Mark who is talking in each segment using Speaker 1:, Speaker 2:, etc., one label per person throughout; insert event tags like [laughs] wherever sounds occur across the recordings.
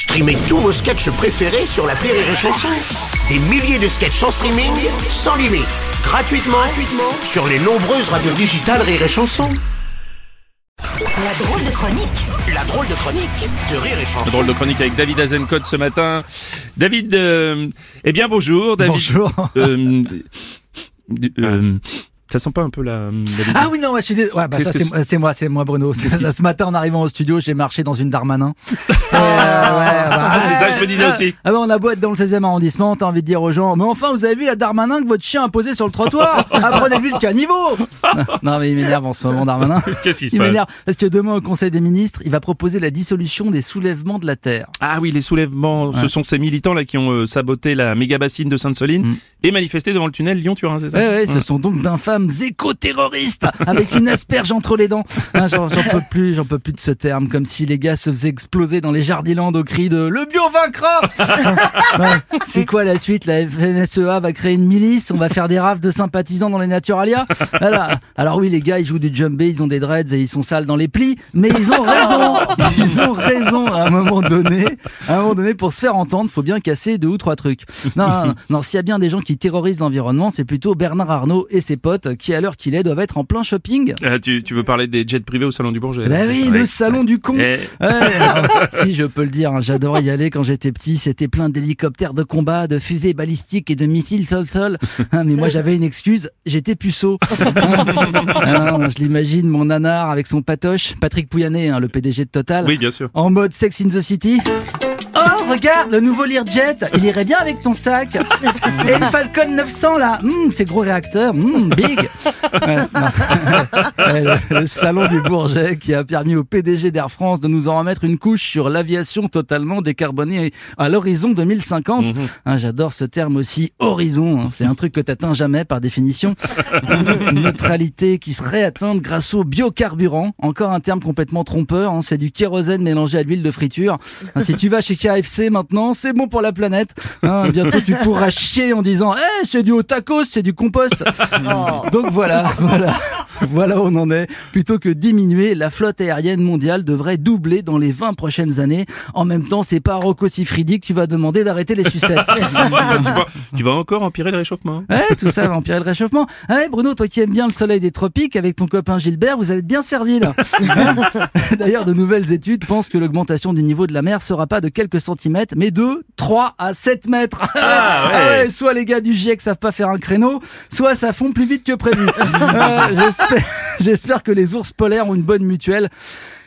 Speaker 1: Streamez tous vos sketchs préférés sur la Rire et Chanson. Des milliers de sketchs en streaming, sans limite, gratuitement, gratuitement sur les nombreuses radios digitales Rire et Chanson.
Speaker 2: La drôle de chronique
Speaker 1: La drôle de chronique de Rire et Chanson.
Speaker 3: Drôle de chronique avec David Azencott ce matin. David, euh, eh bien bonjour David.
Speaker 4: Bonjour.
Speaker 3: Euh, euh, ça sent pas un peu la... David
Speaker 4: Ah oui, non, ouais, je suis dés- ouais, bah, c'est moi, c'est moi, Bruno. [laughs] Ce matin, en arrivant au studio, j'ai marché dans une Darmanin. [laughs] Euh, ouais, bah,
Speaker 3: me disais aussi.
Speaker 4: Ah bah, on a beau être dans le 16e arrondissement, t'as envie de dire aux gens, mais enfin, vous avez vu la Darmanin que votre chien a posé sur le trottoir? [laughs] Apprenez-lui le caniveau [laughs] Non, mais il m'énerve en ce moment, Darmanin.
Speaker 3: Qu'est-ce qui se
Speaker 4: Il
Speaker 3: passe?
Speaker 4: m'énerve parce que demain au Conseil des ministres, il va proposer la dissolution des soulèvements de la terre.
Speaker 3: Ah oui, les soulèvements, ce sont ces militants là qui ont euh, saboté la méga bassine de Sainte-Soline
Speaker 4: Mm.
Speaker 3: et manifesté devant le tunnel Lyon-Turin, c'est ça?
Speaker 4: Ouais, ouais, ce sont donc d'infâmes éco-terroristes avec une asperge entre les dents. Ah, J'en peux plus, j'en peux plus de ce terme, comme si les gars se faisaient exploser dans les Jardiland au cri de le bio vaincra. [laughs] Ouais, C'est quoi la suite? La FNSEA va créer une milice, on va faire des rafles de sympathisants dans les Naturalia? Voilà. Alors oui, les gars, ils jouent du djembé, ils ont des dreads et ils sont sales dans les plis, mais ils ont raison. [laughs] Ils ont raison à un moment donné. À un moment donné, pour se faire entendre, faut bien casser deux ou trois trucs. Non, non, non, non, s'il y a bien des gens qui terrorisent l'environnement, c'est plutôt Bernard Arnault et ses potes qui, à l'heure qu'il est, doivent être en plein shopping.
Speaker 3: Ah, tu, tu veux parler des jets privés au Salon du Bourget
Speaker 4: Bah oui,
Speaker 3: Ouais.
Speaker 4: le salon du con.
Speaker 3: Eh,
Speaker 4: Ouais, alors, si je peux le dire, hein, j'adorais y aller quand j'étais petit. C'était plein d'hélicoptères de combat, de fusées balistiques et de missiles sol-sol. [laughs] Hein, mais moi j'avais une excuse, j'étais puceau. [laughs] Hein, hein, je l'imagine, mon nanar avec son patoche, Patrick Pouyanné, hein, le PDG de Total,
Speaker 3: oui, bien sûr.
Speaker 4: en mode Sex in the City. Oh, regarde, le nouveau Learjet, il irait bien avec ton sac. Et le Falcon 900 là, Hum, ces gros réacteurs, hum, big. Ouais, non. Ouais, [laughs] le, le salon du Bourget qui a permis au PDG d'Air France de nous en remettre une couche sur l'aviation totalement décarbonée à l'horizon 2050.
Speaker 3: Mhm.
Speaker 4: Hein, J'adore ce terme aussi, horizon. hein. C'est un truc que t'atteins jamais par définition. [laughs] Une neutralité qui serait atteinte grâce au biocarburant. Encore un terme complètement trompeur. hein. C'est du kérosène mélangé à de l'huile de friture. Hein, si tu vas chez KFC maintenant, c'est bon pour la planète. Hein, bientôt tu pourras chier en disant, eh, c'est du au tacos, c'est du compost. Donc voilà, voilà. Voilà où on en est. Plutôt que diminuer, la flotte aérienne mondiale devrait doubler dans les 20 prochaines années. En même temps, c'est pas à Rocco Siffredi que tu vas demander d'arrêter les sucettes. [laughs]
Speaker 3: tu, vas, tu vas encore empirer le réchauffement
Speaker 4: Ouais, tout ça va empirer le réchauffement. Ah Ouais, Bruno, toi qui aimes bien le soleil des tropiques, avec ton copain Gilbert, vous allez être bien servi là. [laughs] D'ailleurs, de nouvelles études pensent que l'augmentation du niveau de la mer sera pas de quelques centimètres, mais de 3 à 7 mètres. [laughs]
Speaker 3: Ah ouais.
Speaker 4: soit les gars du GIEC savent pas faire un créneau, soit ça fond plus vite que prévu. [laughs] Euh, j'espère que les ours polaires ont une bonne mutuelle.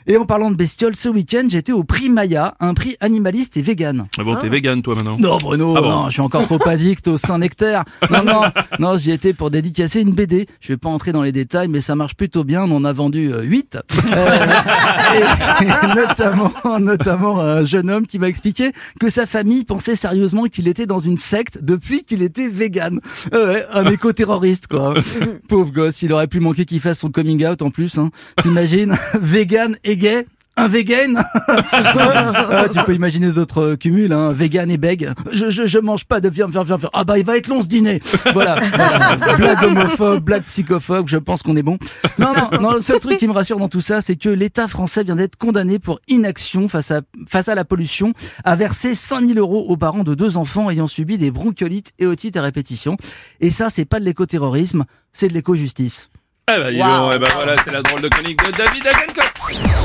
Speaker 4: Et en parlant de bestioles, ce week-end, j'étais au prix Maya, un prix animaliste et vegan.
Speaker 3: Ah bon, t'es vegan toi maintenant
Speaker 4: Non Bruno,
Speaker 3: Ah bon
Speaker 4: non, je suis encore trop addict au Saint-Nectaire. Non, non, non, j'y étais pour dédicacer une BD. Je vais pas entrer dans les détails, mais ça marche plutôt bien. On en a vendu euh, 8. et, et notamment, notamment un jeune homme qui m'a expliqué que sa famille pensait sérieusement qu'il était dans une secte depuis qu'il était vegan. Euh, ouais, un éco-terroriste, quoi. [laughs] Pauvre gosse, il aurait pu manquer qu'il fasse son coming out en plus. Hein. T'imagines [laughs] Vegan et gay un vegan [laughs] Ah, Tu peux imaginer d'autres euh, cumuls, hein. vegan et beg. Je, je, je mange pas de viande, viande, viande, viande. Ah bah il va être long ce dîner. Voilà. Voilà. [laughs] blague homophobe, blague psychophobe, je pense qu'on est bon. Non, non, non, le seul truc qui me rassure dans tout ça, c'est que l'État français vient d'être condamné pour inaction face à, face à la pollution, à verser 5000 euros aux parents de deux enfants ayant subi des bronchiolites et otites à répétition. Et ça, c'est pas de l'écoterrorisme, c'est de l'éco-justice.
Speaker 3: Bah eh ben voilà, c'est la drôle de chronique de David Azencott